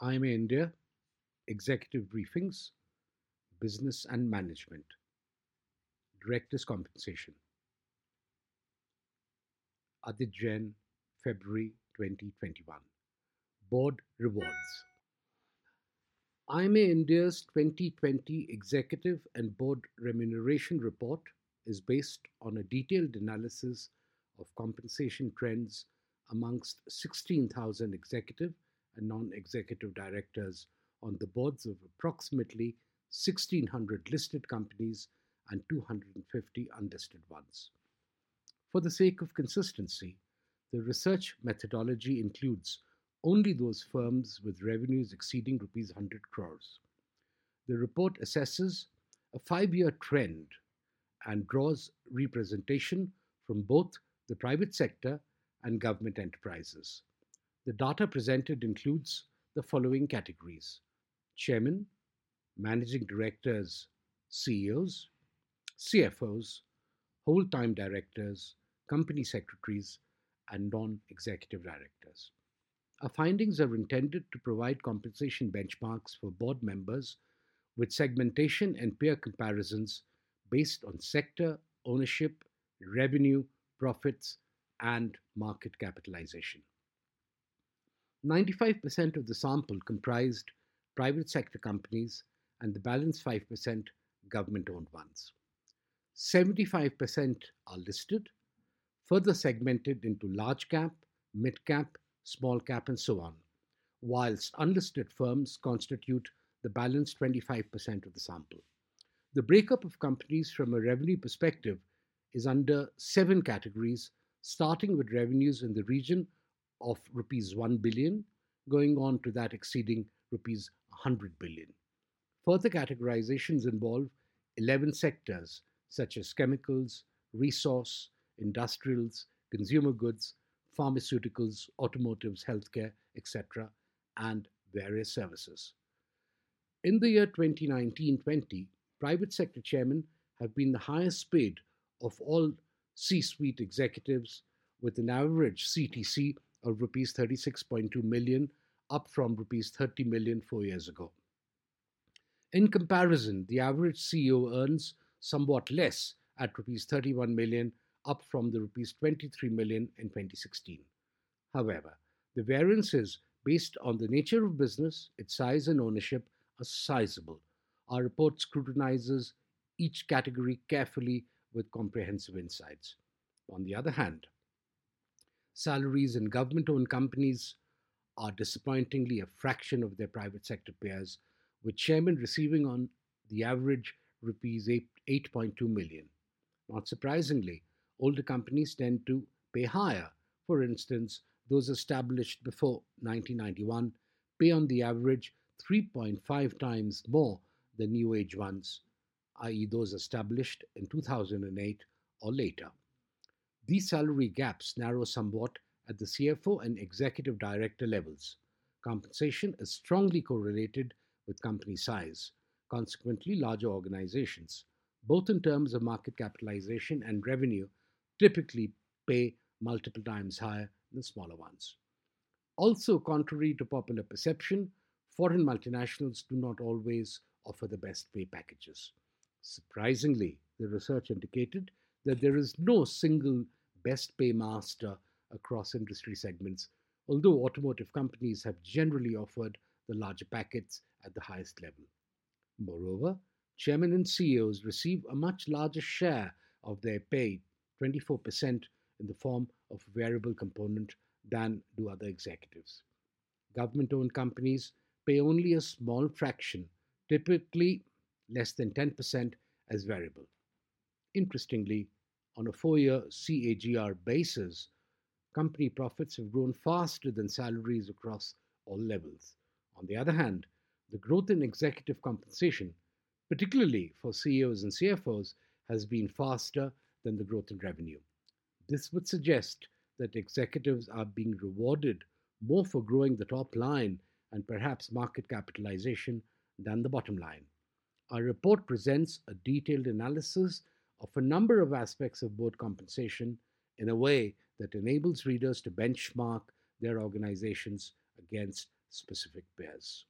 IMA India, Executive Briefings, Business and Management, Directors' Compensation. Adit Jain, February 2021. Board Rewards. IMA India's 2020 Executive and Board Remuneration Report is based on a detailed analysis of compensation trends amongst 16,000 executive and non-executive directors on the boards of approximately 1,600 listed companies and 250 unlisted ones. For the sake of consistency, the research methodology includes only those firms with revenues exceeding rupees 100 crores. The report assesses a five-year trend and draws representation from both the private sector and government enterprises. The data presented includes the following categories: chairman, managing directors, CEOs, CFOs, whole-time directors, company secretaries, and non-executive directors. Our findings are intended to provide compensation benchmarks for board members with segmentation and peer comparisons based on sector, ownership, revenue, profits, and market capitalization. 95% of the sample comprised private sector companies and the balance 5% government-owned ones. 75% are listed, further segmented into large cap, mid cap, small cap, and so on, whilst unlisted firms constitute the balance 25% of the sample. The breakup of companies from a revenue perspective is under seven categories, starting with revenues in the region of rupees 1 billion, going on to that exceeding rupees 100 billion. Further categorizations involve 11 sectors such as chemicals, resource, industrials, consumer goods, pharmaceuticals, automotives, healthcare, etc., and various services. In the year 2019-20, private sector chairmen have been the highest paid of all C-suite executives with an average CTC of rupees 36.2 million, up from rupees 30 million four years ago. In comparison, the average CEO earns somewhat less at rupees 31 million, up from the rupees 23 million in 2016. However, the variances based on the nature of business, its size and ownership are sizable. Our report scrutinizes each category carefully with comprehensive insights. On the other hand, salaries in government-owned companies are disappointingly a fraction of their private sector peers, with chairmen receiving on the average rupees 8.2 million. Not surprisingly, older companies tend to pay higher. For instance, those established before 1991 pay on the average 3.5 times more than new age ones, i.e., those established in 2008 or later. These salary gaps narrow somewhat at the CFO and executive director levels. Compensation is strongly correlated with company size. Consequently, larger organizations, both in terms of market capitalization and revenue, typically pay multiple times higher than smaller ones. Also, contrary to popular perception, foreign multinationals do not always offer the best pay packages. Surprisingly, the research indicated that there is no single best pay master across industry segments, although automotive companies have generally offered the larger packets at the highest level. Moreover, chairmen and CEOs receive a much larger share of their pay 24% in the form of variable component than do other executives. Government-owned companies pay only a small fraction, typically less than 10% as variable. Interestingly, on a four-year CAGR basis, company profits have grown faster than salaries across all levels. On the other hand, the growth in executive compensation, particularly for CEOs and CFOs, has been faster than the growth in revenue. This would suggest that executives are being rewarded more for growing the top line and perhaps market capitalization than the bottom line. Our report presents a detailed analysis of a number of aspects of board compensation in a way that enables readers to benchmark their organizations against specific pairs.